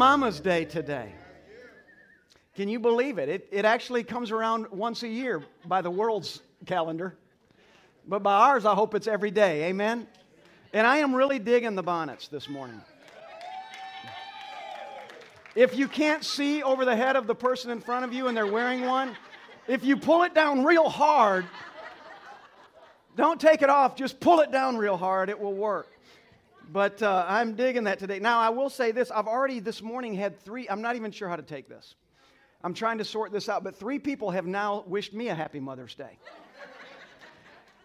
Mama's Day today. Can you believe it? it? It actually comes around once a year by the world's calendar. But by ours, I hope it's every day. Amen? And I am really digging the bonnets this morning. If you can't see over the head of the person in front of you and they're wearing one, if you pull it down real hard, don't take it off, just pull it down real hard, it will work. But uh, I'm digging that today. Now, I will say this I've already this morning had three, I'm not even sure how to take this. I'm trying to sort this out, but three people have now wished me a happy Mother's Day.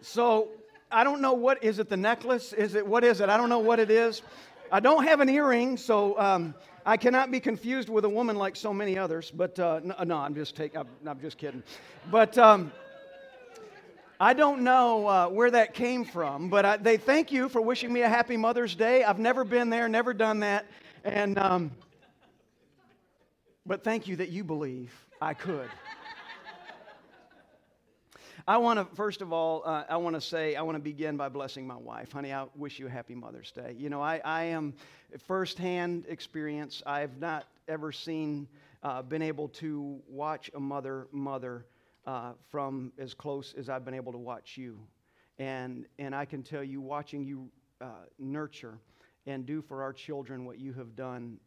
So I don't know what is it the necklace? Is it what is it? I don't know what it is. I don't have an earring, so um, I cannot be confused with a woman like so many others. But uh, no, no, I'm just taking. I'm, I'm, just kidding. But um, I don't know uh, where that came from. But I, they thank you for wishing me a happy Mother's Day. I've never been there, never done that, and um, but thank you that you believe I could. I want to, first of all, uh, I want to say, I want to begin by blessing my wife. Honey, I wish you a happy Mother's Day. You know, I, I am firsthand experience. I've not ever seen, uh, been able to watch a mother, mother uh, from as close as I've been able to watch you. And, and I can tell you, watching you uh, nurture and do for our children what you have done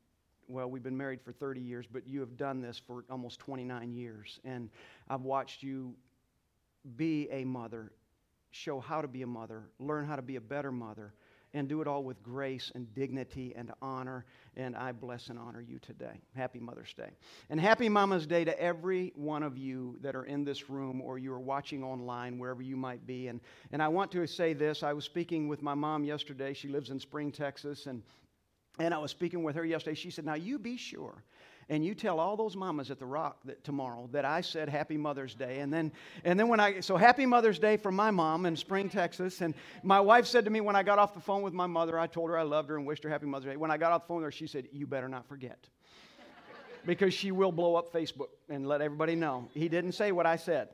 well, we've been married for 30 years, but you have done this for almost 29 years. And I've watched you be a mother, show how to be a mother, learn how to be a better mother, and do it all with grace and dignity and honor. And I bless and honor you today. Happy Mother's Day. And happy Mama's Day to every one of you that are in this room or you are watching online, wherever you might be. And, and I want to say this I was speaking with my mom yesterday. She lives in Spring, Texas. And, and I was speaking with her yesterday. She said, Now you be sure and you tell all those mamas at the rock that tomorrow that I said happy Mother's Day. And then and then when I so happy Mother's Day from my mom in Spring, Texas. And my wife said to me when I got off the phone with my mother, I told her I loved her and wished her happy Mother's Day. When I got off the phone with her, she said, You better not forget. because she will blow up Facebook and let everybody know. He didn't say what I said.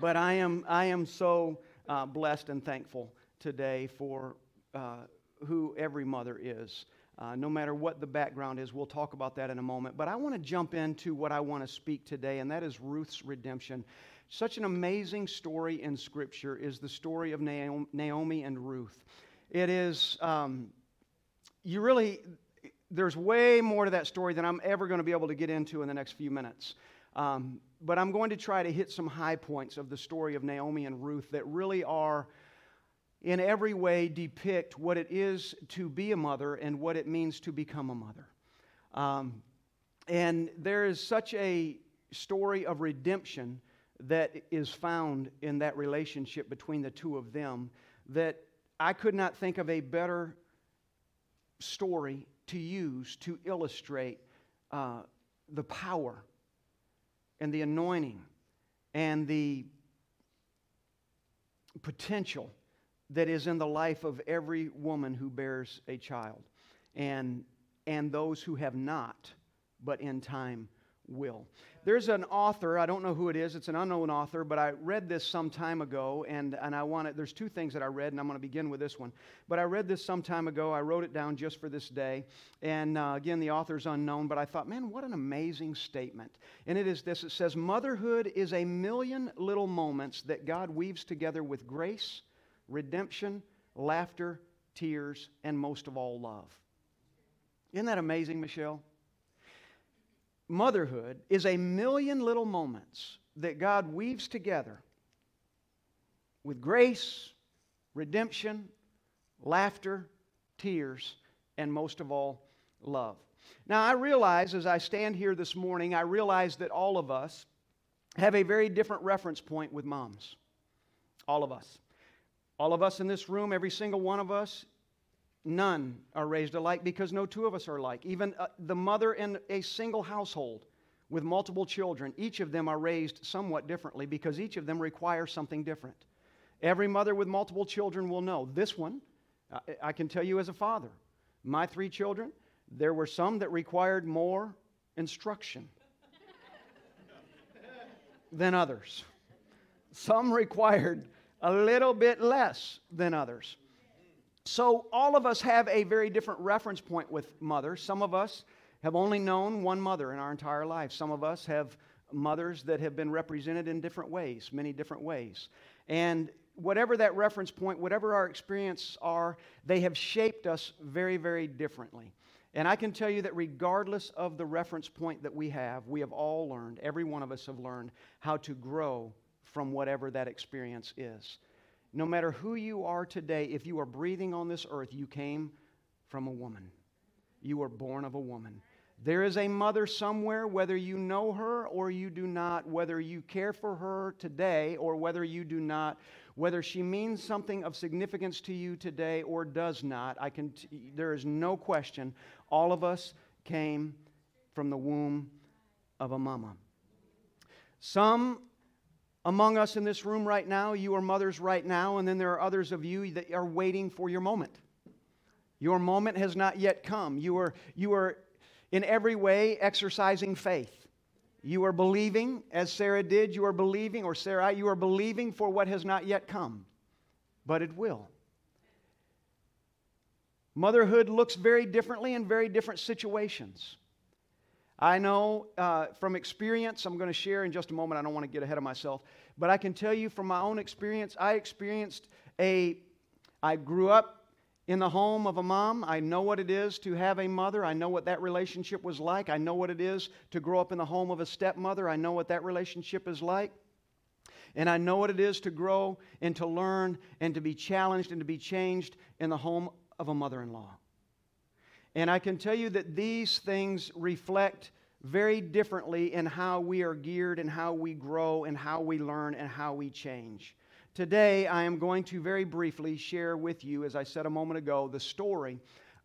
But I am I am so uh, blessed and thankful today for uh, who every mother is uh, no matter what the background is. We'll talk about that in a moment. But I want to jump into what I want to speak today, and that is Ruth's redemption. Such an amazing story in Scripture is the story of Naomi and Ruth. It is, um, you really, there's way more to that story than I'm ever going to be able to get into in the next few minutes. Um, but I'm going to try to hit some high points of the story of Naomi and Ruth that really are in every way depict what it is to be a mother and what it means to become a mother. Um, and there is such a story of redemption that is found in that relationship between the two of them that I could not think of a better story to use to illustrate uh, the power and the anointing and the potential that is in the life of every woman who bears a child and, and those who have not, but in time will. There's an author, I don't know who it is, it's an unknown author, but I read this some time ago, and, and I want to, there's two things that I read, and I'm going to begin with this one. But I read this some time ago, I wrote it down just for this day, and uh, again, the author's unknown, but I thought, man, what an amazing statement. And it is this it says, Motherhood is a million little moments that God weaves together with grace redemption, laughter, tears, and most of all, love. Isn't that amazing, Michelle? Motherhood is a million little moments that God weaves together with grace, redemption, laughter, tears, and most of all, love. Now, I realize as I stand here this morning, I realize that all of us have a very different reference point with moms. All of us. All of us in this room, every single one of us, none are raised alike because no two of us are alike. Even uh, the mother in a single household with multiple children, each of them are raised somewhat differently because each of them requires something different. Every mother with multiple children will know this one, I, I can tell you as a father, my three children, there were some that required more instruction than others. Some required a little bit less than others. So, all of us have a very different reference point with mother. Some of us, have only known one mother in our entire life. Some of us have mothers that have been represented in different ways, many different ways. And whatever that reference point, whatever our experiences are, they have shaped us very, very differently. And I can tell you that regardless of the reference point that we have, we have all learned, every one of us have learned, how to grow from whatever that experience is. No matter who you are today, if you are breathing on this earth, you came from a woman. You were born of a woman. There is a mother somewhere, whether you know her or you do not, whether you care for her today or whether you do not, whether she means something of significance to you today or does not. I can t- there is no question. All of us came from the womb of a mama. Some among us in this room right now, you are mothers right now, and then there are others of you that are waiting for your moment. Your moment has not yet come. You are, you are in every way exercising faith. You are believing, as Sarah did, you are believing, or Sarah, you are believing for what has not yet come, but it will. Motherhood looks very differently in very different situations. I know uh, from experience, I'm going to share in just a moment, I don't want to get ahead of myself, but I can tell you from my own experience, I experienced a, I grew up in the home of a mom. I know what it is to have a mother. I know what that relationship was like. I know what it is to grow up in the home of a stepmother. I know what that relationship is like. And I know what it is to grow and to learn and to be challenged and to be changed in the home of a mother in law. And I can tell you that these things reflect very differently in how we are geared and how we grow and how we learn and how we change. Today, I am going to very briefly share with you, as I said a moment ago, the story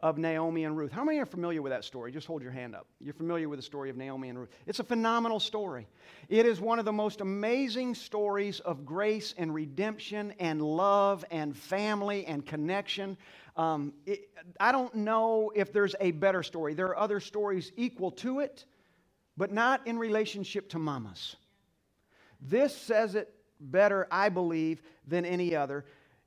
of Naomi and Ruth. How many are familiar with that story? Just hold your hand up. You're familiar with the story of Naomi and Ruth. It's a phenomenal story. It is one of the most amazing stories of grace and redemption and love and family and connection. Um, it, I don't know if there's a better story. There are other stories equal to it, but not in relationship to mamas. This says it better, I believe, than any other.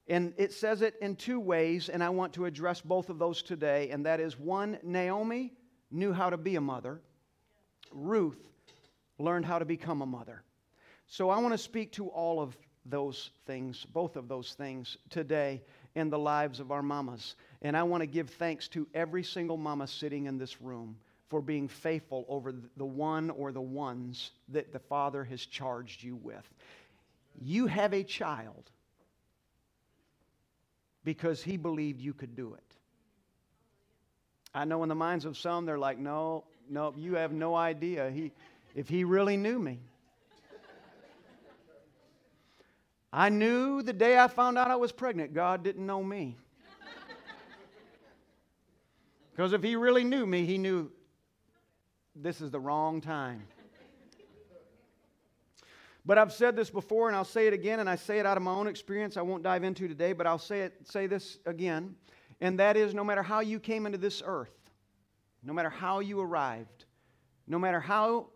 And it says it in two ways, and I want to address both of those today. And that is one, Naomi knew how to be a mother, Ruth learned how to become a mother. So I want to speak to all of those things, both of those things today in the lives of our mamas. And I want to give thanks to every single mama sitting in this room for being faithful over the one or the ones that the Father has charged you with you have a child because he believed you could do it. I know in the minds of some, they're like, no, no, you have no idea. He, if he really knew me. I knew the day I found out I was pregnant, God didn't know me. Because if he really knew me, he knew this is the wrong time. But I've said this before and I'll say it again, and I say it out of my own experience. I won't dive into today, but I'll say it, say this again. And that is no matter how you came into this earth, no matter how you arrived, no matter how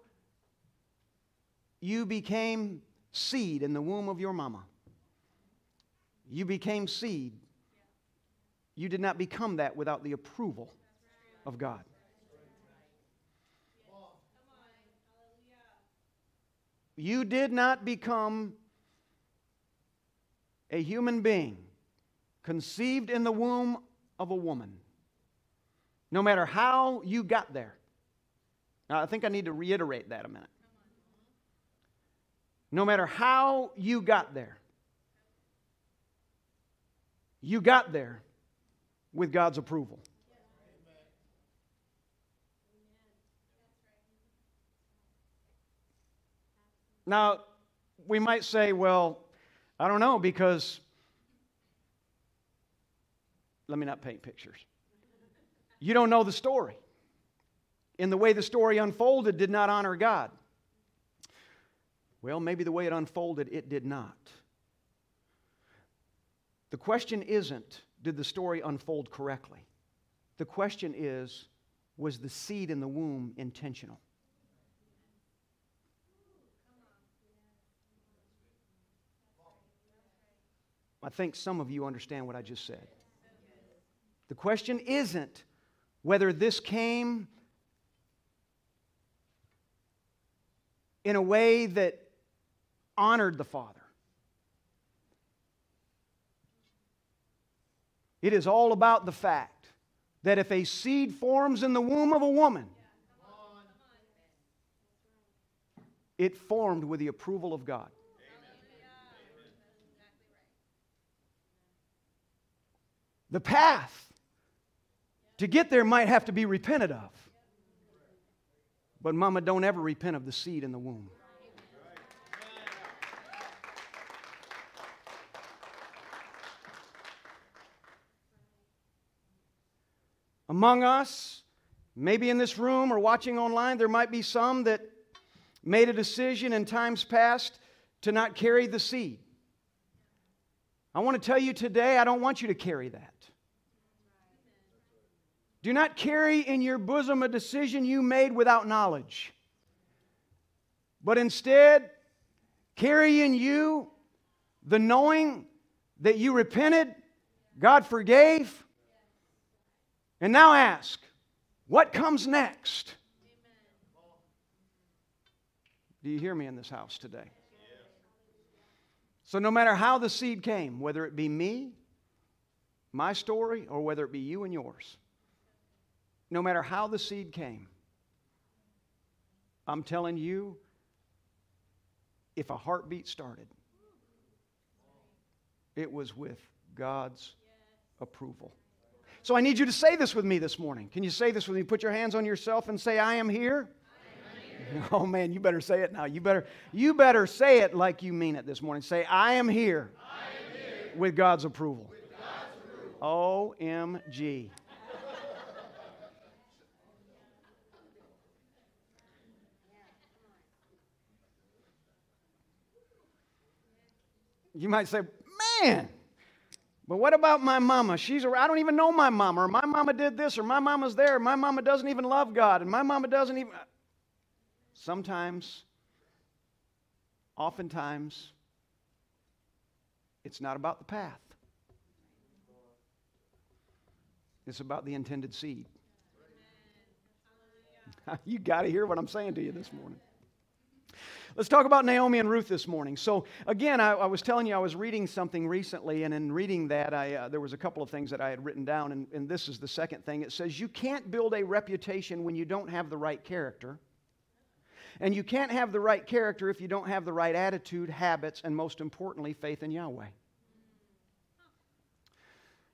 you became seed in the womb of your mama, you became seed. You did not become that without the approval of God. You did not become a human being conceived in the womb of a woman, no matter how you got there. Now, I think I need to reiterate that a minute. No matter how you got there, you got there with God's approval. Now, we might say, well, I don't know because let me not paint pictures. You don't know the story. In the way the story unfolded did not honor God. Well, maybe the way it unfolded, it did not. The question isn't, did the story unfold correctly? The question is, was the seed in the womb intentional? I think some of you understand what I just said. The question isn't whether this came in a way that honored the Father. It is all about the fact that if a seed forms in the womb of a woman, it formed with the approval of God. The path to get there might have to be repented of. But, Mama, don't ever repent of the seed in the womb. Among us, maybe in this room or watching online, there might be some that made a decision in times past to not carry the seed. I want to tell you today, I don't want you to carry that. Do not carry in your bosom a decision you made without knowledge, but instead carry in you the knowing that you repented, God forgave, and now ask, what comes next? Do you hear me in this house today? So, no matter how the seed came, whether it be me, my story, or whether it be you and yours, no matter how the seed came, I'm telling you, if a heartbeat started, it was with God's approval. So I need you to say this with me this morning. Can you say this with me? Put your hands on yourself and say, I am here. I am here. Oh man, you better say it now. You better, you better say it like you mean it this morning. Say, I am here, I am here. With, God's approval. with God's approval. OMG. You might say, man, but what about my mama? She's, I don't even know my mama, or my mama did this, or my mama's there, my mama doesn't even love God, and my mama doesn't even. Sometimes, oftentimes, it's not about the path, it's about the intended seed. you got to hear what I'm saying to you this morning. Let's talk about Naomi and Ruth this morning. So, again, I, I was telling you I was reading something recently, and in reading that, I, uh, there was a couple of things that I had written down, and, and this is the second thing. It says, You can't build a reputation when you don't have the right character. And you can't have the right character if you don't have the right attitude, habits, and most importantly, faith in Yahweh.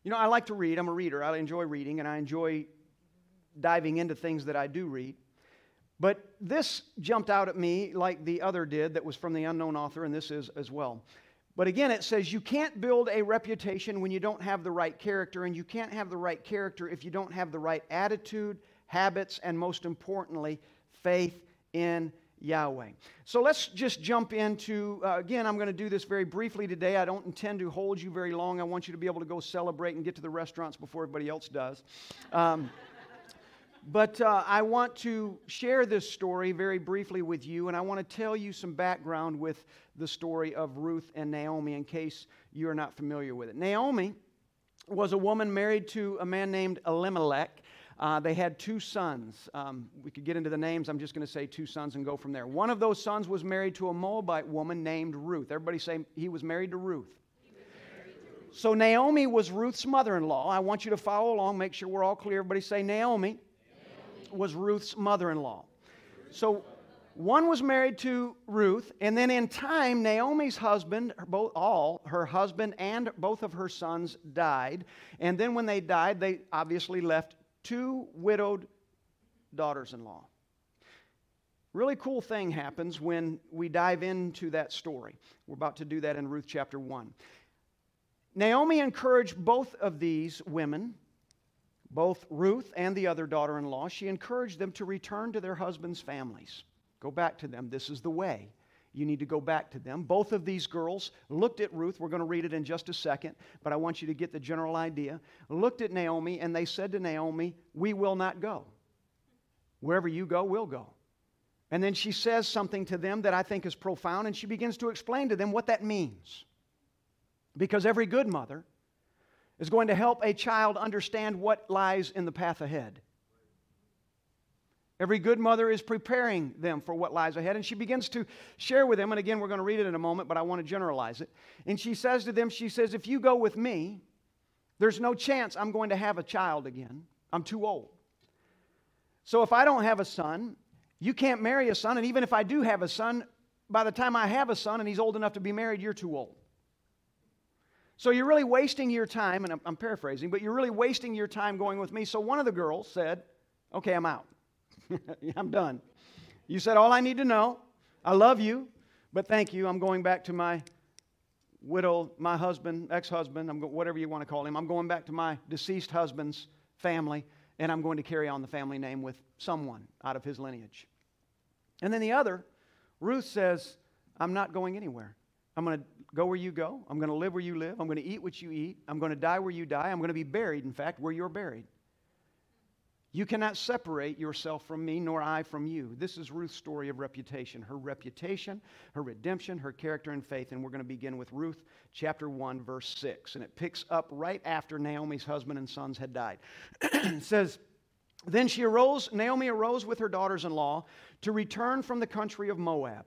You know, I like to read. I'm a reader. I enjoy reading, and I enjoy diving into things that I do read. But this jumped out at me like the other did that was from the unknown author, and this is as well. But again, it says you can't build a reputation when you don't have the right character, and you can't have the right character if you don't have the right attitude, habits, and most importantly, faith in Yahweh. So let's just jump into, uh, again, I'm going to do this very briefly today. I don't intend to hold you very long. I want you to be able to go celebrate and get to the restaurants before everybody else does. Um, but uh, I want to share this story very briefly with you, and I want to tell you some background with the story of Ruth and Naomi in case you're not familiar with it. Naomi was a woman married to a man named Elimelech. Uh, they had two sons. Um, we could get into the names. I'm just going to say two sons and go from there. One of those sons was married to a Moabite woman named Ruth. Everybody say he was married to Ruth. So Naomi was Ruth's mother in law. I want you to follow along, make sure we're all clear. Everybody say Naomi was Ruth's mother in law. So one was married to Ruth, and then in time, Naomi's husband, both all her husband and both of her sons died. And then when they died, they obviously left two widowed daughters-in-law. Really cool thing happens when we dive into that story. We're about to do that in Ruth chapter 1. Naomi encouraged both of these women both Ruth and the other daughter in law, she encouraged them to return to their husbands' families. Go back to them. This is the way. You need to go back to them. Both of these girls looked at Ruth. We're going to read it in just a second, but I want you to get the general idea. Looked at Naomi, and they said to Naomi, We will not go. Wherever you go, we'll go. And then she says something to them that I think is profound, and she begins to explain to them what that means. Because every good mother is going to help a child understand what lies in the path ahead. Every good mother is preparing them for what lies ahead. And she begins to share with them, and again, we're going to read it in a moment, but I want to generalize it. And she says to them, She says, If you go with me, there's no chance I'm going to have a child again. I'm too old. So if I don't have a son, you can't marry a son. And even if I do have a son, by the time I have a son and he's old enough to be married, you're too old. So you're really wasting your time, and I'm, I'm paraphrasing, but you're really wasting your time going with me. So one of the girls said, Okay, I'm out. I'm done. You said all I need to know. I love you, but thank you. I'm going back to my widow, my husband, ex husband, go- whatever you want to call him. I'm going back to my deceased husband's family, and I'm going to carry on the family name with someone out of his lineage. And then the other, Ruth says, I'm not going anywhere. I'm going to go where you go. I'm going to live where you live. I'm going to eat what you eat. I'm going to die where you die. I'm going to be buried, in fact, where you're buried. You cannot separate yourself from me, nor I from you. This is Ruth's story of reputation her reputation, her redemption, her character, and faith. And we're going to begin with Ruth chapter 1, verse 6. And it picks up right after Naomi's husband and sons had died. it says, Then she arose, Naomi arose with her daughters in law to return from the country of Moab.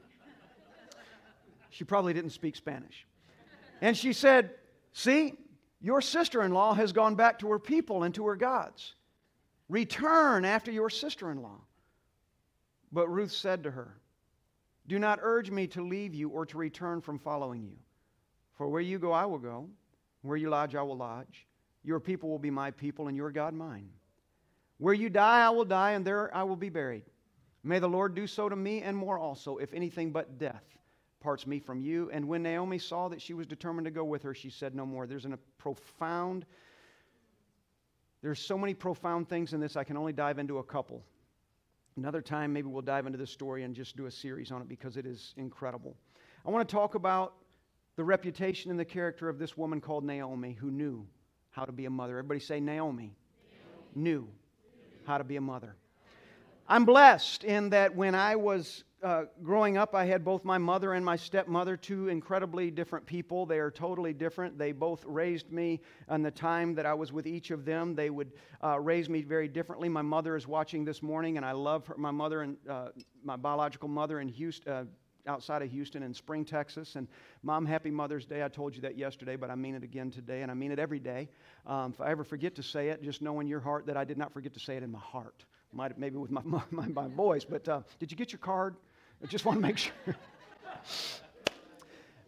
She probably didn't speak Spanish. And she said, See, your sister in law has gone back to her people and to her gods. Return after your sister in law. But Ruth said to her, Do not urge me to leave you or to return from following you. For where you go, I will go. Where you lodge, I will lodge. Your people will be my people, and your God mine. Where you die, I will die, and there I will be buried. May the Lord do so to me and more also, if anything but death parts me from you. And when Naomi saw that she was determined to go with her, she said no more. There's a profound, there's so many profound things in this, I can only dive into a couple. Another time, maybe we'll dive into this story and just do a series on it because it is incredible. I want to talk about the reputation and the character of this woman called Naomi who knew how to be a mother. Everybody say Naomi, Naomi. knew how to be a mother. I'm blessed in that when I was uh, growing up, I had both my mother and my stepmother, two incredibly different people. They are totally different. They both raised me in the time that I was with each of them. They would uh, raise me very differently. My mother is watching this morning, and I love her, my mother and uh, my biological mother in Houston. Uh, outside of Houston in Spring, Texas. And Mom, happy Mother's Day. I told you that yesterday, but I mean it again today, and I mean it every day. Um, if I ever forget to say it, just know in your heart that I did not forget to say it in my heart. Might maybe with my, my, my voice, but uh, did you get your card? I just want to make sure.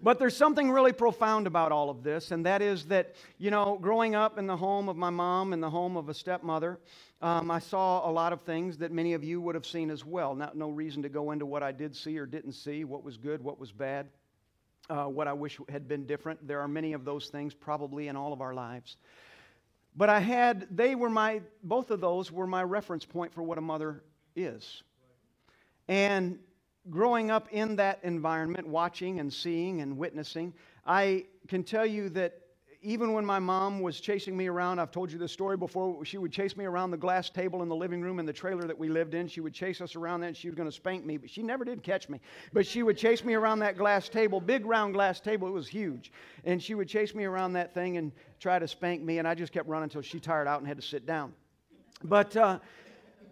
But there's something really profound about all of this, and that is that, you know, growing up in the home of my mom and the home of a stepmother, um, I saw a lot of things that many of you would have seen as well. Not, no reason to go into what I did see or didn't see, what was good, what was bad, uh, what I wish had been different. There are many of those things probably in all of our lives. But I had, they were my, both of those were my reference point for what a mother is. And growing up in that environment, watching and seeing and witnessing, I can tell you that even when my mom was chasing me around, I've told you this story before, she would chase me around the glass table in the living room in the trailer that we lived in. She would chase us around that and she was going to spank me, but she never did catch me. But she would chase me around that glass table, big round glass table, it was huge. And she would chase me around that thing and try to spank me, and I just kept running until she tired out and had to sit down. But, uh,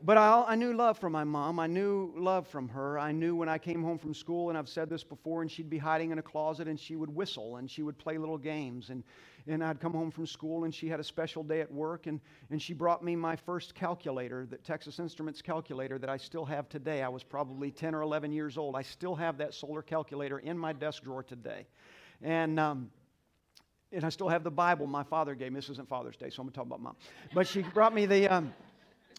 but I, I knew love from my mom. I knew love from her. I knew when I came home from school, and I've said this before, and she'd be hiding in a closet and she would whistle and she would play little games. And, and I'd come home from school and she had a special day at work and, and she brought me my first calculator, the Texas Instruments calculator that I still have today. I was probably 10 or 11 years old. I still have that solar calculator in my desk drawer today. And, um, and I still have the Bible my father gave me. This isn't Father's Day, so I'm going to talk about mom. But she brought me the. Um,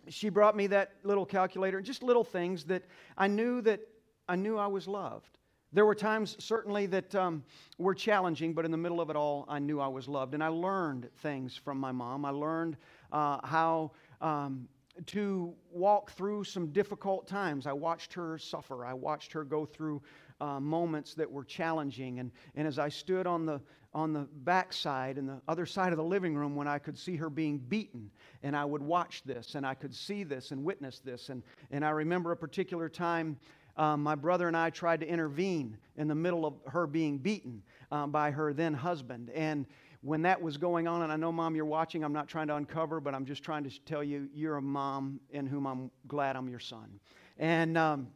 she brought me that little calculator, and just little things that I knew that I knew I was loved. There were times, certainly, that um, were challenging, but in the middle of it all, I knew I was loved. And I learned things from my mom. I learned uh, how um, to walk through some difficult times. I watched her suffer. I watched her go through uh, moments that were challenging. And, and as I stood on the, on the backside and the other side of the living room when I could see her being beaten, and I would watch this, and I could see this and witness this. And, and I remember a particular time. Um, my brother and I tried to intervene in the middle of her being beaten um, by her then husband. And when that was going on, and I know, Mom, you're watching, I'm not trying to uncover, but I'm just trying to tell you, you're a mom in whom I'm glad I'm your son. And, um,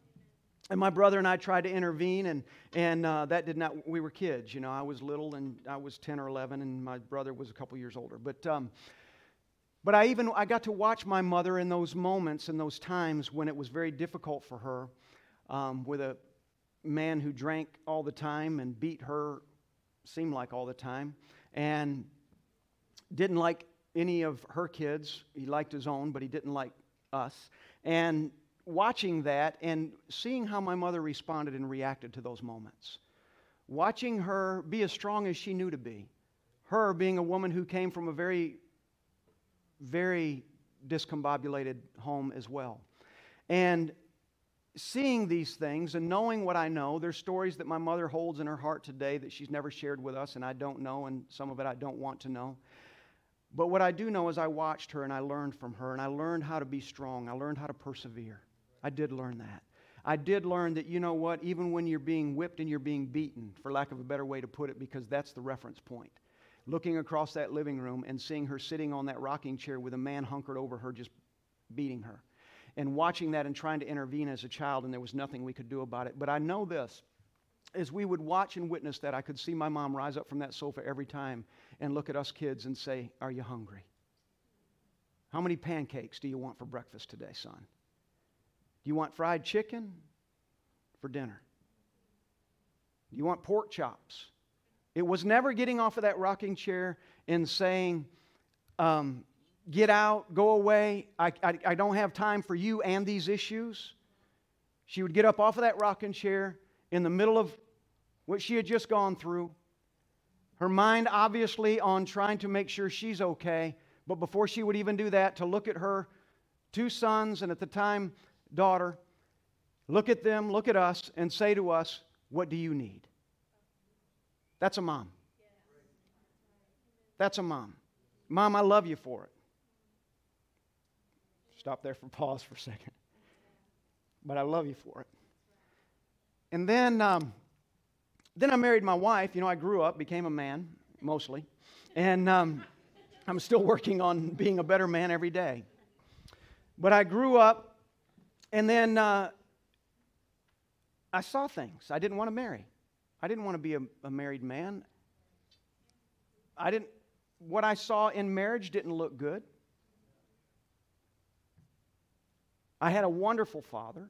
and my brother and I tried to intervene, and, and uh, that did not, we were kids, you know, I was little and I was 10 or 11, and my brother was a couple years older. But, um, but I even, I got to watch my mother in those moments and those times when it was very difficult for her um, with a man who drank all the time and beat her, seemed like all the time and didn't like any of her kids. He liked his own, but he didn't like us. And watching that and seeing how my mother responded and reacted to those moments, watching her be as strong as she knew to be, her being a woman who came from a very, very discombobulated home as well. And seeing these things and knowing what I know, there's stories that my mother holds in her heart today that she's never shared with us, and I don't know, and some of it I don't want to know. But what I do know is I watched her and I learned from her, and I learned how to be strong. I learned how to persevere. I did learn that. I did learn that, you know what, even when you're being whipped and you're being beaten, for lack of a better way to put it, because that's the reference point. Looking across that living room and seeing her sitting on that rocking chair with a man hunkered over her, just beating her and watching that and trying to intervene as a child, and there was nothing we could do about it. But I know this as we would watch and witness that, I could see my mom rise up from that sofa every time and look at us kids and say, Are you hungry? How many pancakes do you want for breakfast today, son? You want fried chicken for dinner? You want pork chops? It was never getting off of that rocking chair and saying, um, get out, go away. I, I, I, don't have time for you and these issues. She would get up off of that rocking chair in the middle of what she had just gone through. Her mind obviously on trying to make sure she's okay. But before she would even do that, to look at her two sons and at the time, daughter, look at them, look at us, and say to us, What do you need? That's a mom. That's a mom. Mom, I love you for it. Stop there for pause for a second. But I love you for it. And then, um, then I married my wife. You know, I grew up, became a man, mostly. And um, I'm still working on being a better man every day. But I grew up, and then uh, I saw things. I didn't want to marry. I didn't want to be a, a married man. I didn't, what I saw in marriage didn't look good. I had a wonderful father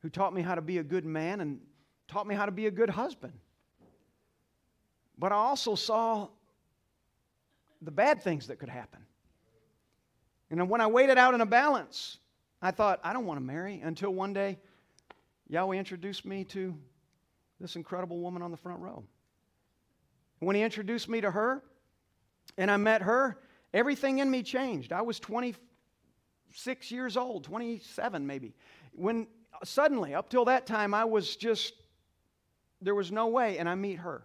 who taught me how to be a good man and taught me how to be a good husband. But I also saw the bad things that could happen. And when I weighed it out in a balance, I thought, I don't want to marry until one day Yahweh introduced me to this incredible woman on the front row. When he introduced me to her and I met her, everything in me changed. I was 26 years old, 27 maybe. When suddenly, up till that time, I was just, there was no way, and I meet her.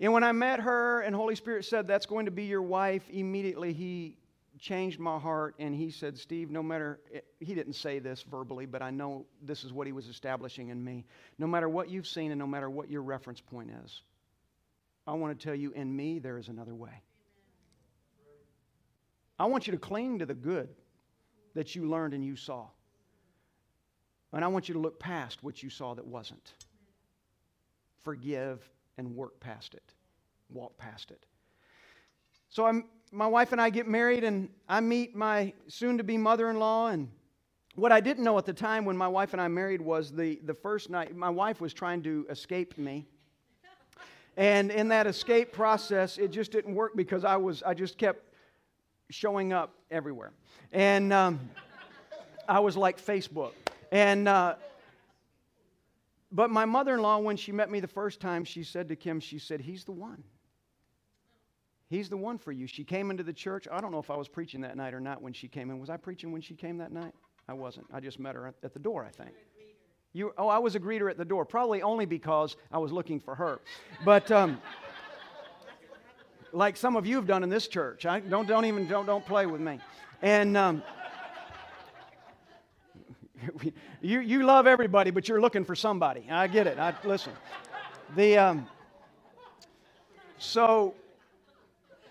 And when I met her and Holy Spirit said, That's going to be your wife, immediately he changed my heart and he said, Steve, no matter, he didn't say this verbally, but I know this is what he was establishing in me. No matter what you've seen and no matter what your reference point is, I want to tell you, in me, there is another way. I want you to cling to the good that you learned and you saw. And I want you to look past what you saw that wasn't. Forgive and work past it, walk past it. So I'm, my wife and I get married, and I meet my soon to be mother in law. And what I didn't know at the time when my wife and I married was the, the first night, my wife was trying to escape me. And in that escape process, it just didn't work because I, was, I just kept showing up everywhere. And um, I was like Facebook. And, uh, but my mother in law, when she met me the first time, she said to Kim, she said, He's the one. He's the one for you. She came into the church. I don't know if I was preaching that night or not when she came in. Was I preaching when she came that night? I wasn't. I just met her at the door, I think. You, oh, I was a greeter at the door, probably only because I was looking for her. But um, like some of you have done in this church, I, don't, don't even don't, don't play with me. And um, you, you love everybody, but you're looking for somebody. I get it. I, listen. The, um, so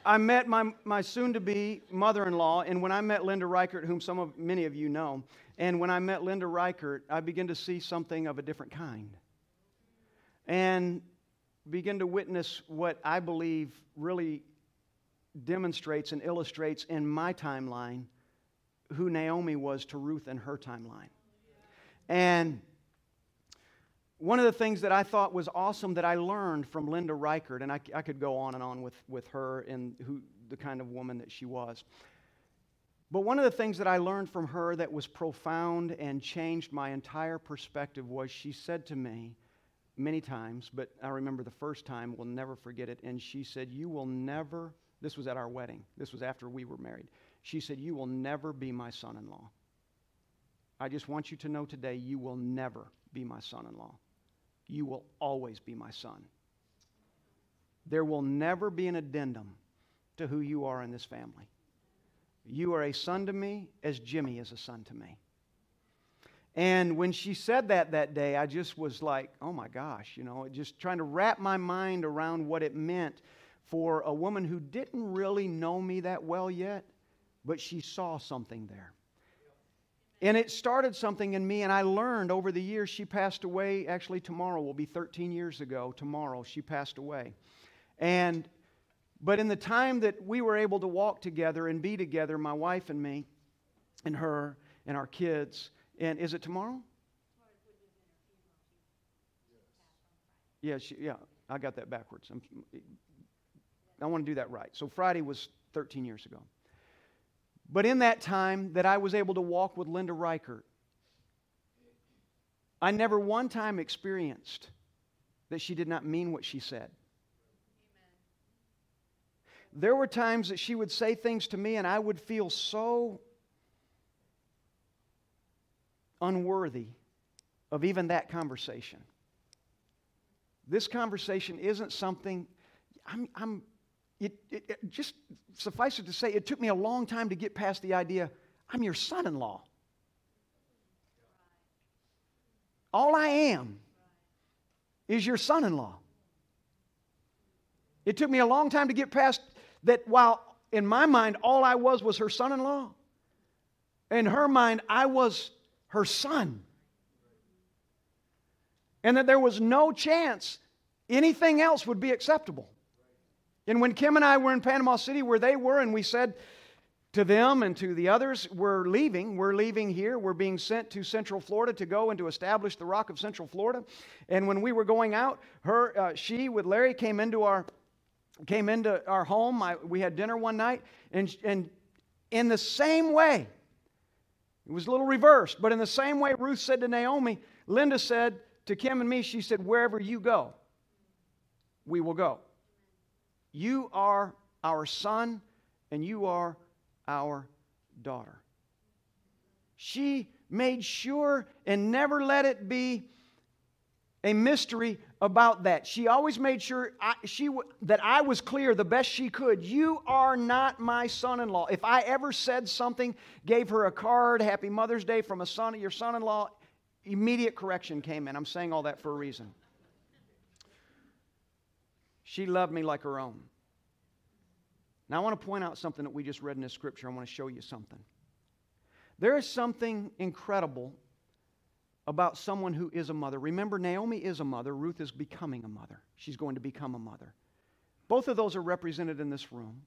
I met my, my soon to be mother in law, and when I met Linda Reichert, whom some of many of you know, and when I met Linda Reichert, I began to see something of a different kind. And begin to witness what I believe really demonstrates and illustrates in my timeline who Naomi was to Ruth in her timeline. And one of the things that I thought was awesome that I learned from Linda Reichert, and I, I could go on and on with, with her and who, the kind of woman that she was. But one of the things that I learned from her that was profound and changed my entire perspective was she said to me many times, but I remember the first time, we'll never forget it, and she said, You will never, this was at our wedding, this was after we were married. She said, You will never be my son in law. I just want you to know today you will never be my son in law. You will always be my son. There will never be an addendum to who you are in this family. You are a son to me as Jimmy is a son to me. And when she said that that day, I just was like, oh my gosh, you know, just trying to wrap my mind around what it meant for a woman who didn't really know me that well yet, but she saw something there. And it started something in me, and I learned over the years. She passed away, actually, tomorrow will be 13 years ago. Tomorrow, she passed away. And, but in the time that we were able to walk together and be together, my wife and me, and her, and our kids, and is it tomorrow? Yeah, she, yeah, I got that backwards. I'm, I want to do that right. So Friday was 13 years ago. But in that time that I was able to walk with Linda Reichert, I never one time experienced that she did not mean what she said. Amen. There were times that she would say things to me, and I would feel so unworthy of even that conversation. This conversation isn't something, I'm, I'm it, it, it, just suffice it to say, it took me a long time to get past the idea I'm your son in law. All I am is your son in law. It took me a long time to get past that while in my mind all I was was her son in law, in her mind I was her son. And that there was no chance anything else would be acceptable. And when Kim and I were in Panama City, where they were, and we said to them and to the others, We're leaving. We're leaving here. We're being sent to Central Florida to go and to establish the Rock of Central Florida. And when we were going out, her, uh, she with Larry came into our came into our home. I, we had dinner one night, and, and in the same way, it was a little reversed, but in the same way Ruth said to Naomi, Linda said to Kim and me, she said, Wherever you go, we will go. You are our son, and you are our daughter. She made sure and never let it be a mystery about that. She always made sure I, she, that I was clear the best she could. You are not my son in law. If I ever said something, gave her a card, Happy Mother's Day from a son, your son in law, immediate correction came in. I'm saying all that for a reason. She loved me like her own. Now, I want to point out something that we just read in this scripture. I want to show you something. There is something incredible about someone who is a mother. Remember, Naomi is a mother, Ruth is becoming a mother. She's going to become a mother. Both of those are represented in this room.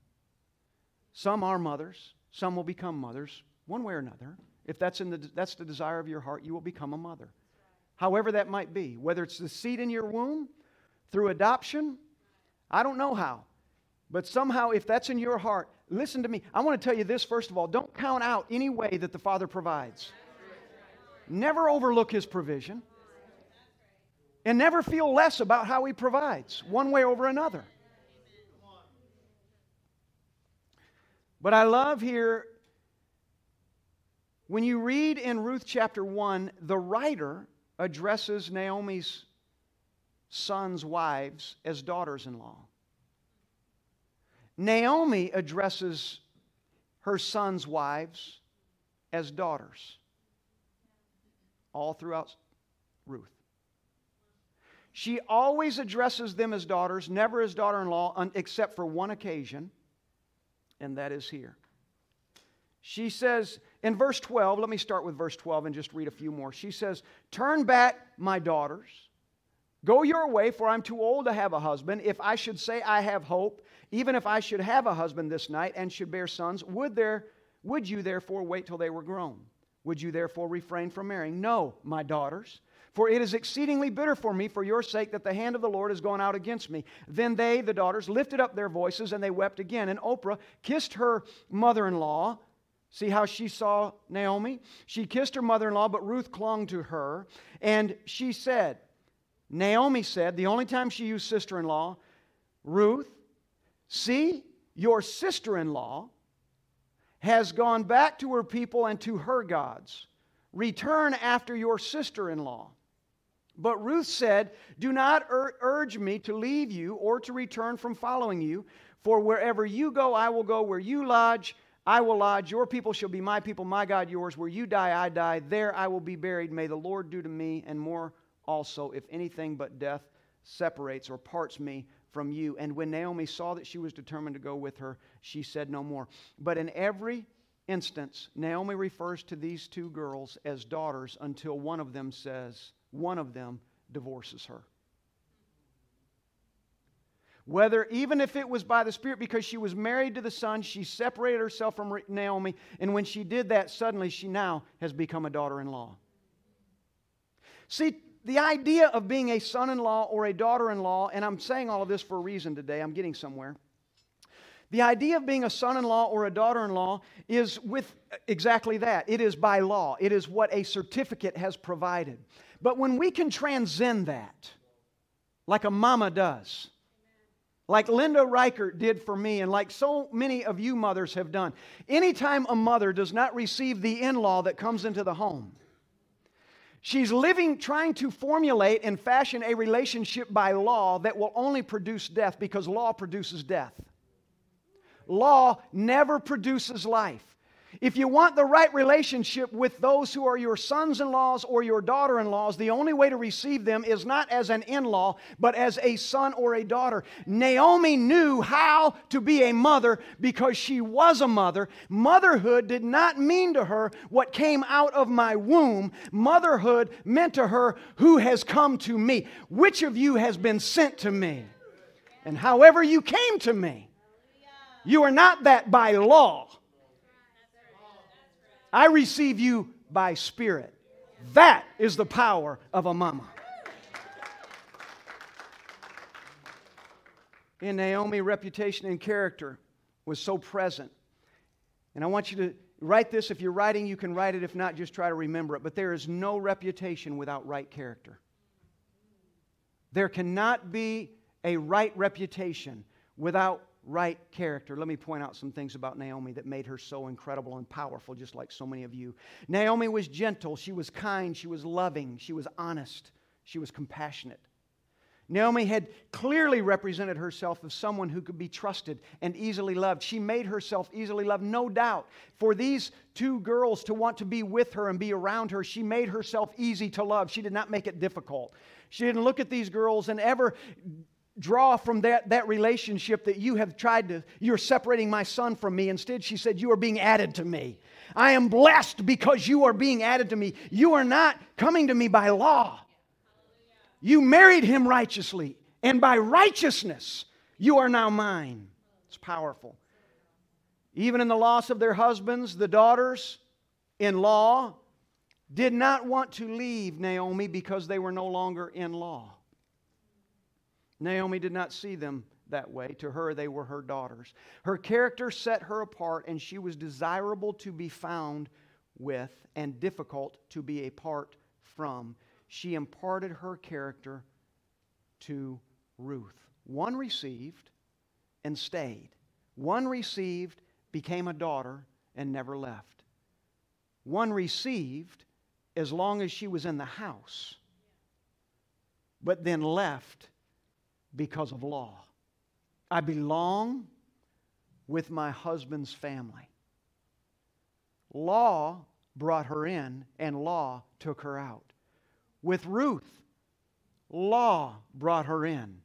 Some are mothers, some will become mothers, one way or another. If that's, in the, that's the desire of your heart, you will become a mother. However, that might be, whether it's the seed in your womb, through adoption, I don't know how. But somehow, if that's in your heart, listen to me. I want to tell you this first of all don't count out any way that the Father provides. Never overlook his provision. And never feel less about how he provides, one way over another. But I love here when you read in Ruth chapter 1, the writer addresses Naomi's sons' wives as daughters in law. Naomi addresses her sons' wives as daughters all throughout Ruth. She always addresses them as daughters, never as daughter in law, except for one occasion, and that is here. She says in verse 12, let me start with verse 12 and just read a few more. She says, Turn back, my daughters. Go your way, for I'm too old to have a husband. If I should say I have hope, even if I should have a husband this night and should bear sons, would, there, would you therefore wait till they were grown? Would you therefore refrain from marrying? No, my daughters. For it is exceedingly bitter for me for your sake that the hand of the Lord has gone out against me. Then they, the daughters, lifted up their voices and they wept again. And Orpah kissed her mother in law. See how she saw Naomi? She kissed her mother in law, but Ruth clung to her. And she said, Naomi said, the only time she used sister in law, Ruth, see, your sister in law has gone back to her people and to her gods. Return after your sister in law. But Ruth said, Do not ur- urge me to leave you or to return from following you, for wherever you go, I will go. Where you lodge, I will lodge. Your people shall be my people, my God yours. Where you die, I die. There I will be buried. May the Lord do to me and more also, if anything but death separates or parts me from you. And when Naomi saw that she was determined to go with her, she said no more. But in every instance, Naomi refers to these two girls as daughters until one of them says, one of them divorces her. Whether, even if it was by the Spirit, because she was married to the son, she separated herself from Naomi, and when she did that, suddenly she now has become a daughter in law. See, the idea of being a son in law or a daughter in law, and I'm saying all of this for a reason today, I'm getting somewhere. The idea of being a son in law or a daughter in law is with exactly that. It is by law, it is what a certificate has provided. But when we can transcend that, like a mama does, like Linda Reichert did for me, and like so many of you mothers have done, anytime a mother does not receive the in law that comes into the home, She's living, trying to formulate and fashion a relationship by law that will only produce death because law produces death. Law never produces life. If you want the right relationship with those who are your sons in laws or your daughter in laws, the only way to receive them is not as an in law, but as a son or a daughter. Naomi knew how to be a mother because she was a mother. Motherhood did not mean to her what came out of my womb. Motherhood meant to her who has come to me. Which of you has been sent to me? And however you came to me, you are not that by law I receive you by spirit. That is the power of a mama. In Naomi, reputation and character was so present. And I want you to write this. If you're writing, you can write it. If not, just try to remember it. But there is no reputation without right character. There cannot be a right reputation without right character. Let me point out some things about Naomi that made her so incredible and powerful, just like so many of you. Naomi was gentle, she was kind, she was loving, she was honest, she was compassionate. Naomi had clearly represented herself as someone who could be trusted and easily loved. She made herself easily loved, no doubt. For these two girls to want to be with her and be around her, she made herself easy to love. She did not make it difficult. She didn't look at these girls and ever draw from that, that relationship that you have tried to, you're separating my son from me. Instead, she said, You are being added to me. I am blessed because you are being added to me. You are not coming to me by law. You married him righteously, and by righteousness, you are now mine. It's powerful. Even in the loss of their husbands, the daughters in law did not want to leave Naomi because they were no longer in law. Naomi did not see them that way. To her, they were her daughters. Her character set her apart, and she was desirable to be found with and difficult to be apart from she imparted her character to Ruth. One received and stayed. One received, became a daughter, and never left. One received as long as she was in the house, but then left because of law. I belong with my husband's family. Law brought her in, and law took her out. With Ruth, law brought her in,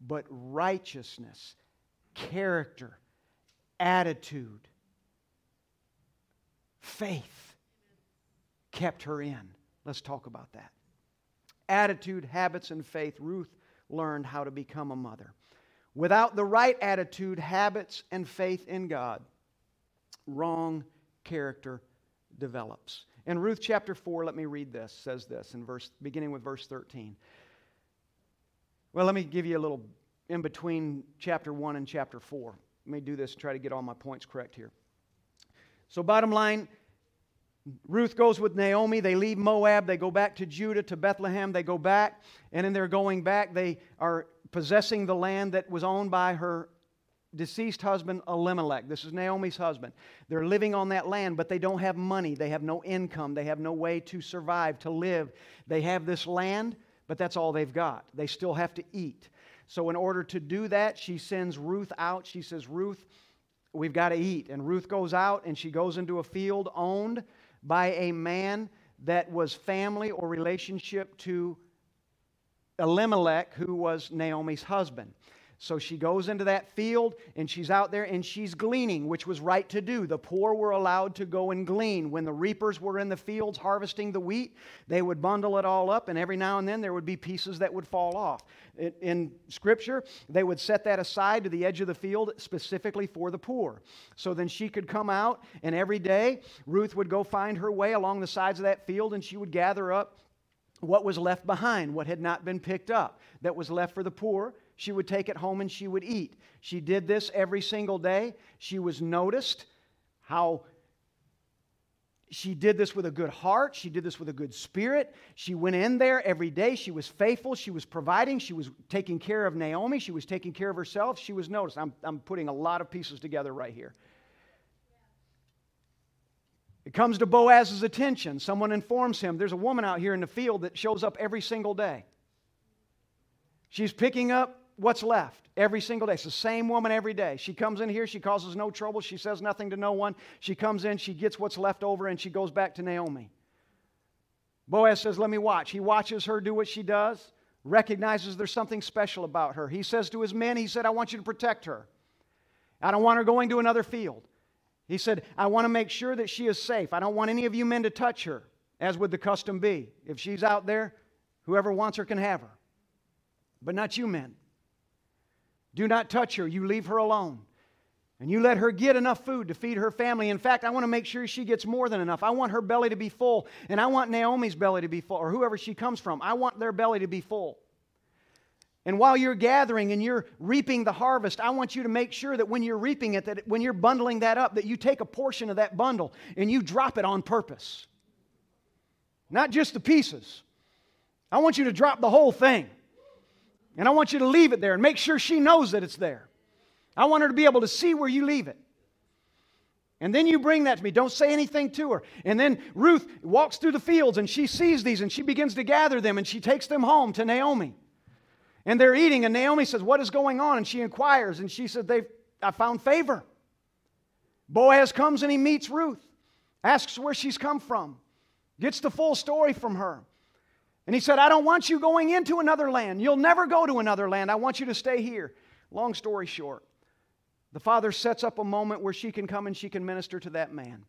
but righteousness, character, attitude, faith kept her in. Let's talk about that. Attitude, habits, and faith. Ruth learned how to become a mother. Without the right attitude, habits, and faith in God, wrong character develops. In Ruth chapter 4, let me read this, says this in verse beginning with verse 13. Well, let me give you a little in between chapter 1 and chapter 4. Let me do this try to get all my points correct here. So, bottom line, Ruth goes with Naomi. They leave Moab. They go back to Judah, to Bethlehem. They go back, and in their going back, they are possessing the land that was owned by her deceased husband Elimelech. This is Naomi's husband. They're living on that land, but they don't have money. They have no income. They have no way to survive, to live. They have this land, but that's all they've got. They still have to eat. So, in order to do that, she sends Ruth out. She says, Ruth, we've got to eat. And Ruth goes out and she goes into a field owned by a man that was family or relationship to Elimelech, who was Naomi's husband. So she goes into that field and she's out there and she's gleaning, which was right to do. The poor were allowed to go and glean. When the reapers were in the fields harvesting the wheat, they would bundle it all up, and every now and then there would be pieces that would fall off. In Scripture, they would set that aside to the edge of the field specifically for the poor. So then she could come out, and every day Ruth would go find her way along the sides of that field and she would gather up what was left behind, what had not been picked up, that was left for the poor she would take it home and she would eat. She did this every single day. She was noticed how she did this with a good heart. She did this with a good spirit. She went in there every day. She was faithful. She was providing. She was taking care of Naomi. She was taking care of herself. She was noticed. I'm, I'm putting a lot of pieces together right here. It comes to Boaz's attention. Someone informs him there's a woman out here in the field that shows up every single day. She's picking up what's left every single day. It's the same woman every day. She comes in here, she causes no trouble, she says nothing to no one. She comes in, she gets what's left over, and she goes back to Naomi. Boaz says, Let me watch. He watches her do what she does, recognizes there's something special about her. He says to his men, He said, I want you to protect her. I don't want her going to another field. He said, I want to make sure that she is safe. I don't want any of you men to touch her, as would the custom be. If she's out there, whoever wants her can have her. But not you men. Do not touch her. You leave her alone. And you let her get enough food to feed her family. In fact, I want to make sure she gets more than enough. I want her belly to be full. And I want Naomi's belly to be full, or whoever she comes from. I want their belly to be full. And while you're gathering and you're reaping the harvest, I want you to make sure that when you're reaping it, that when you're bundling that up, that you take a portion of that bundle and you drop it on purpose. Not just the pieces. I want you to drop the whole thing. And I want you to leave it there and make sure she knows that it's there. I want her to be able to see where you leave it. And then you bring that to me. Don't say anything to her. And then Ruth walks through the fields and she sees these and she begins to gather them and she takes them home to Naomi. And they're eating, and Naomi says, What is going on? And she inquires, and she said, They've, I found favor. Boaz comes and he meets Ruth, asks where she's come from, gets the full story from her. And he said, I don't want you going into another land. You'll never go to another land. I want you to stay here. Long story short, the father sets up a moment where she can come and she can minister to that man,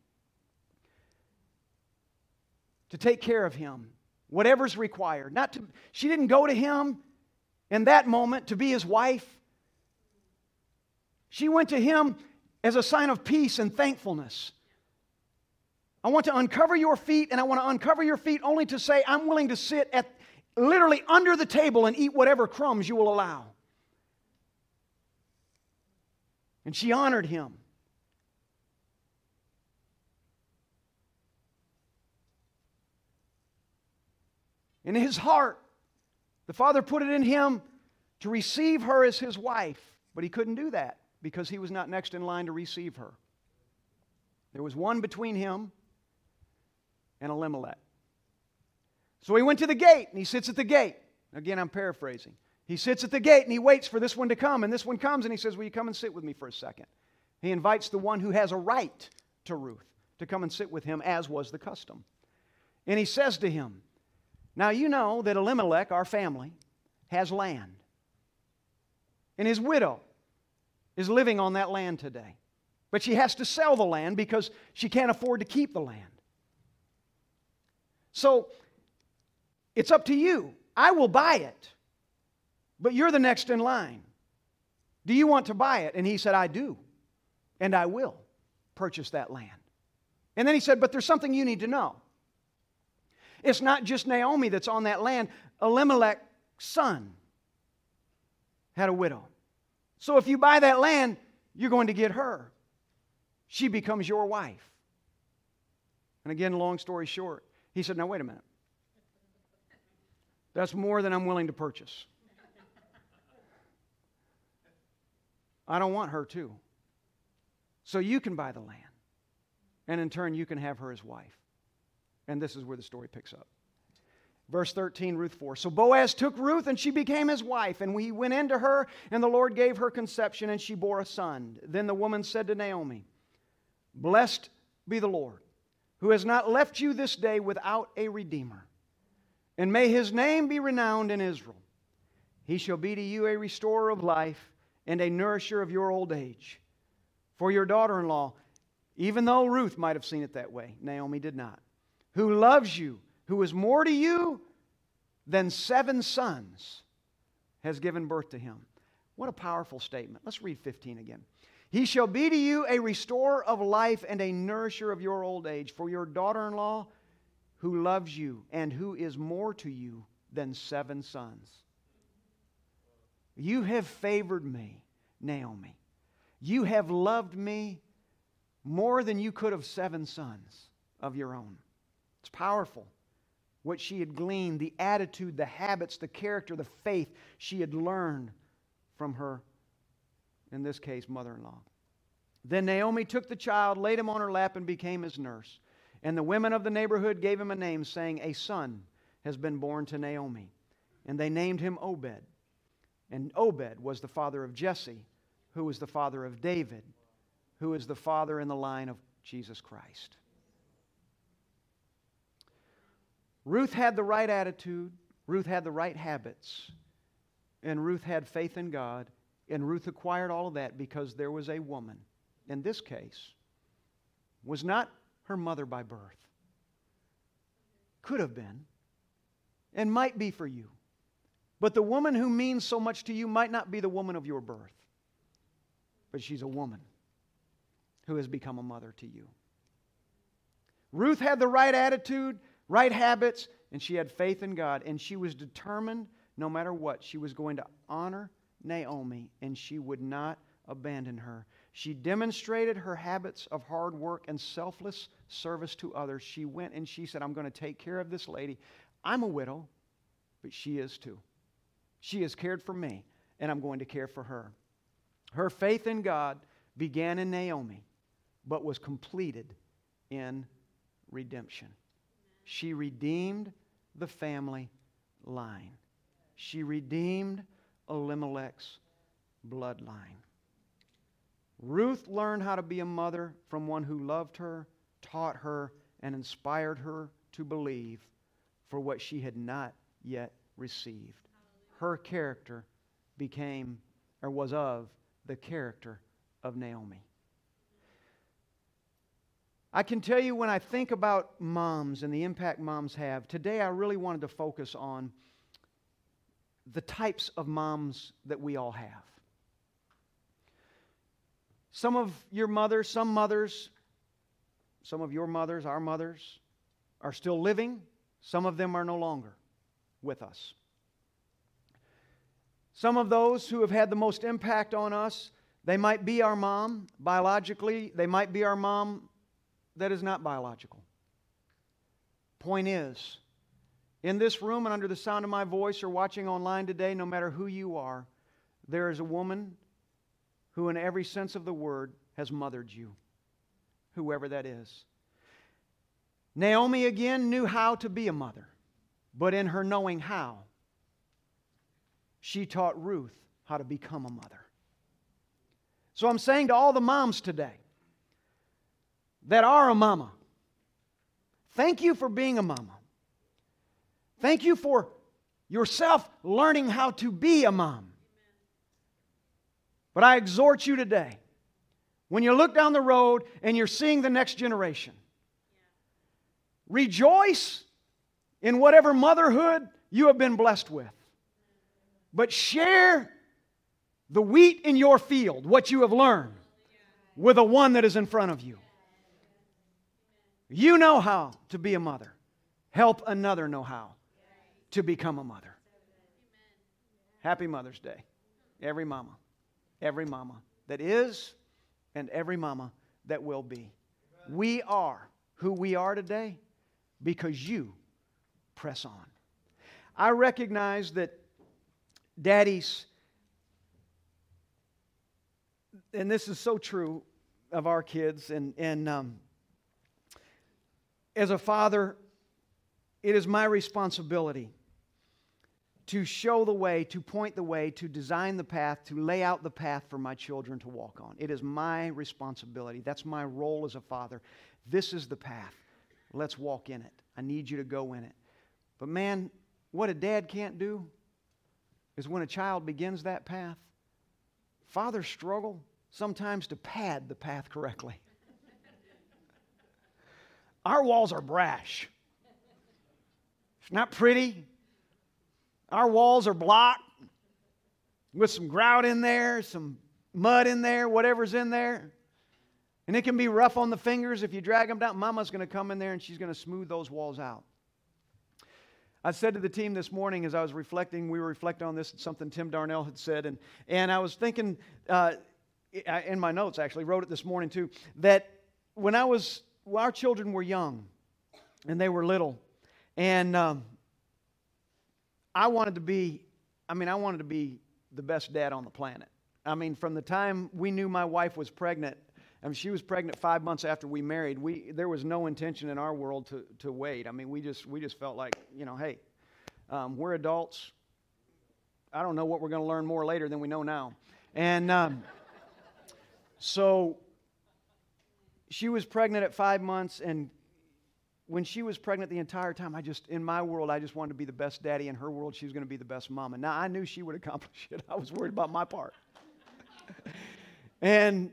to take care of him, whatever's required. Not to, she didn't go to him in that moment to be his wife. She went to him as a sign of peace and thankfulness. I want to uncover your feet, and I want to uncover your feet only to say, I'm willing to sit at literally under the table and eat whatever crumbs you will allow. And she honored him. In his heart, the father put it in him to receive her as his wife, but he couldn't do that because he was not next in line to receive her. There was one between him and Elimelech. So he went to the gate and he sits at the gate. Again, I'm paraphrasing. He sits at the gate and he waits for this one to come, and this one comes and he says, Will you come and sit with me for a second? He invites the one who has a right to Ruth to come and sit with him, as was the custom. And he says to him, Now you know that Elimelech, our family, has land. And his widow is living on that land today. But she has to sell the land because she can't afford to keep the land. So it's up to you. I will buy it, but you're the next in line. Do you want to buy it? And he said, I do, and I will purchase that land. And then he said, But there's something you need to know. It's not just Naomi that's on that land, Elimelech's son had a widow. So if you buy that land, you're going to get her. She becomes your wife. And again, long story short, he said, Now, wait a minute. That's more than I'm willing to purchase. I don't want her too. So you can buy the land. And in turn, you can have her as wife. And this is where the story picks up. Verse 13, Ruth 4. So Boaz took Ruth, and she became his wife. And he went into her, and the Lord gave her conception, and she bore a son. Then the woman said to Naomi, Blessed be the Lord, who has not left you this day without a redeemer. And may his name be renowned in Israel. He shall be to you a restorer of life and a nourisher of your old age. For your daughter in law, even though Ruth might have seen it that way, Naomi did not, who loves you who is more to you than seven sons, has given birth to him. What a powerful statement. Let's read 15 again. He shall be to you a restorer of life and a nourisher of your old age, for your daughter in law who loves you and who is more to you than seven sons. You have favored me, Naomi. You have loved me more than you could have seven sons of your own. It's powerful what she had gleaned, the attitude, the habits, the character, the faith she had learned from her, in this case, mother in law. Then Naomi took the child, laid him on her lap, and became his nurse. And the women of the neighborhood gave him a name, saying, A son has been born to Naomi. And they named him Obed. And Obed was the father of Jesse, who was the father of David, who is the father in the line of Jesus Christ. Ruth had the right attitude, Ruth had the right habits, and Ruth had faith in God, and Ruth acquired all of that because there was a woman, in this case, was not her mother by birth. Could have been, and might be for you. But the woman who means so much to you might not be the woman of your birth, but she's a woman who has become a mother to you. Ruth had the right attitude right habits, and she had faith in God. And she was determined, no matter what, she was going to honor Naomi and she would not abandon her. She demonstrated her habits of hard work and selfless service to others. She went and she said, I'm going to take care of this lady. I'm a widow, but she is too. She has cared for me, and I'm going to care for her. Her faith in God began in Naomi, but was completed in redemption. She redeemed the family line. She redeemed Elimelech's bloodline. Ruth learned how to be a mother from one who loved her, taught her, and inspired her to believe for what she had not yet received. Her character became or was of the character of Naomi. I can tell you when I think about moms and the impact moms have, today I really wanted to focus on the types of moms that we all have. Some of your mothers, some mothers, some of your mothers, our mothers, are still living. Some of them are no longer with us. Some of those who have had the most impact on us, they might be our mom biologically, they might be our mom that is not biological. Point is, in this room and under the sound of my voice or watching online today, no matter who you are, there is a woman who, in every sense of the word, has mothered you, whoever that is. Naomi again knew how to be a mother, but in her knowing how, she taught Ruth how to become a mother. So I'm saying to all the moms today that are a mama, thank you for being a mama. Thank you for yourself learning how to be a mom. But I exhort you today, when you look down the road and you're seeing the next generation, rejoice in whatever motherhood you have been blessed with. But share the wheat in your field, what you have learned, with the one that is in front of you. You know how to be a mother. Help another know how to become a mother. Happy Mother's Day. Every mama, every mama that is, and every mama that will be. We are who we are today because you press on. I recognize that daddies, and this is so true of our kids, and, and um, as a father, it is my responsibility to show the way, to point the way, to design the path, to lay out the path for my children to walk on. It is my responsibility. That's my role as a father. This is the path. Let's walk in it. I need you to go in it. But man, what a dad can't do is when a child begins that path, fathers struggle sometimes to pad the path correctly. Our walls are brash. It's not pretty. Our walls are blocked with some grout in there, some mud in there, whatever's in there. And it can be rough on the fingers if you drag them down. Mama's going to come in there and she's going to smooth those walls out. I said to the team this morning as I was reflecting, we were reflecting on this, something Tim Darnell had said, and, and I was thinking, uh, in my notes actually, wrote it this morning too, that when I was well, our children were young and they were little. And um, I wanted to be, I mean, I wanted to be the best dad on the planet. I mean, from the time we knew my wife was pregnant, I mean, she was pregnant five months after we married. We, there was no intention in our world to, to wait. I mean, we just, we just felt like, you know, hey, um, we're adults. I don't know what we're going to learn more later than we know now. And um, so she was pregnant at five months, and when she was pregnant the entire time, I just, in my world, I just wanted to be the best daddy. In her world, she was going to be the best mama. Now, I knew she would accomplish it. I was worried about my part. and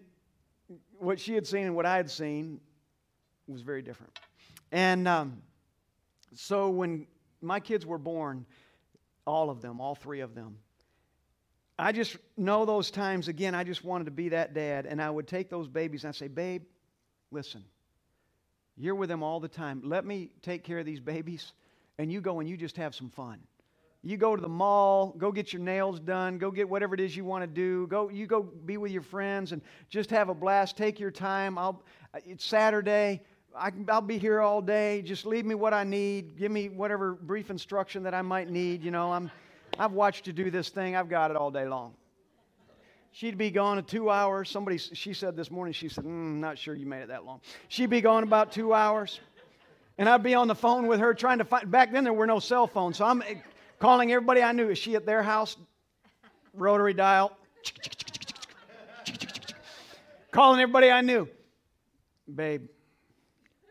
what she had seen and what I had seen was very different. And um, so when my kids were born, all of them, all three of them, I just know those times again, I just wanted to be that dad. And I would take those babies and I'd say, Babe, Listen, you're with them all the time. Let me take care of these babies, and you go and you just have some fun. You go to the mall, go get your nails done, go get whatever it is you want to do. Go, you go be with your friends and just have a blast. Take your time. I'll, it's Saturday. I, will be here all day. Just leave me what I need. Give me whatever brief instruction that I might need. You know, I'm, I've watched you do this thing. I've got it all day long. She'd be gone in two hours. Somebody, she said this morning, she said, mm, not sure you made it that long. She'd be gone about two hours. And I'd be on the phone with her trying to find, back then there were no cell phones. So I'm eh, calling everybody I knew. Is she at their house? rotary dial, calling everybody I knew. Babe,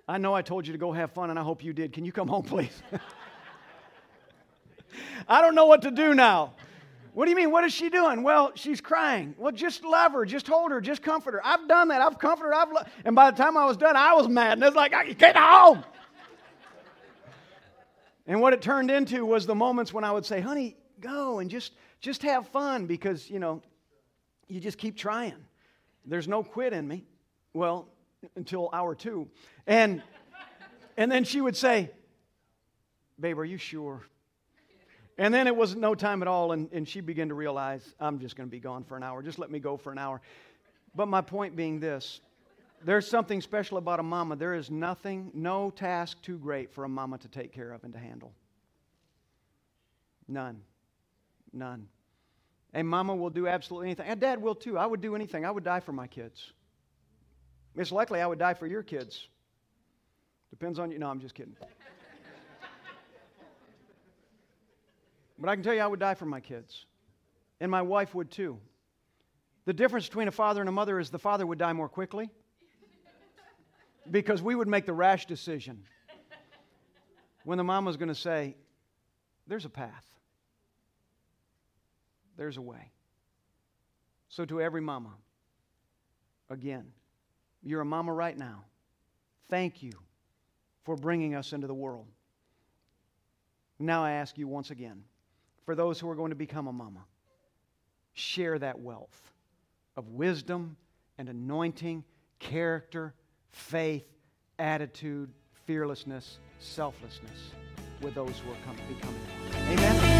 I know I told you to go have fun, and I hope you did. Can you come home, please? I don't know what to do now. What do you mean? What is she doing? Well, she's crying. Well, just love her, just hold her, just comfort her. I've done that. I've comforted her. I've lo- and by the time I was done, I was mad. And it's like, I get home. and what it turned into was the moments when I would say, honey, go and just, just have fun because, you know, you just keep trying. There's no quit in me. Well, until hour two. And, and then she would say, Babe, are you sure? And then it wasn't no time at all, and, and she began to realize, I'm just going to be gone for an hour. Just let me go for an hour. But my point being this there's something special about a mama. There is nothing, no task too great for a mama to take care of and to handle. None. None. A mama will do absolutely anything. And dad will too. I would do anything. I would die for my kids. It's likely I would die for your kids. Depends on you. No, I'm just kidding. But I can tell you, I would die for my kids. And my wife would too. The difference between a father and a mother is the father would die more quickly because we would make the rash decision when the mom was going to say, There's a path, there's a way. So, to every mama, again, you're a mama right now. Thank you for bringing us into the world. Now I ask you once again for those who are going to become a mama. Share that wealth of wisdom and anointing, character, faith, attitude, fearlessness, selflessness with those who are becoming. Amen.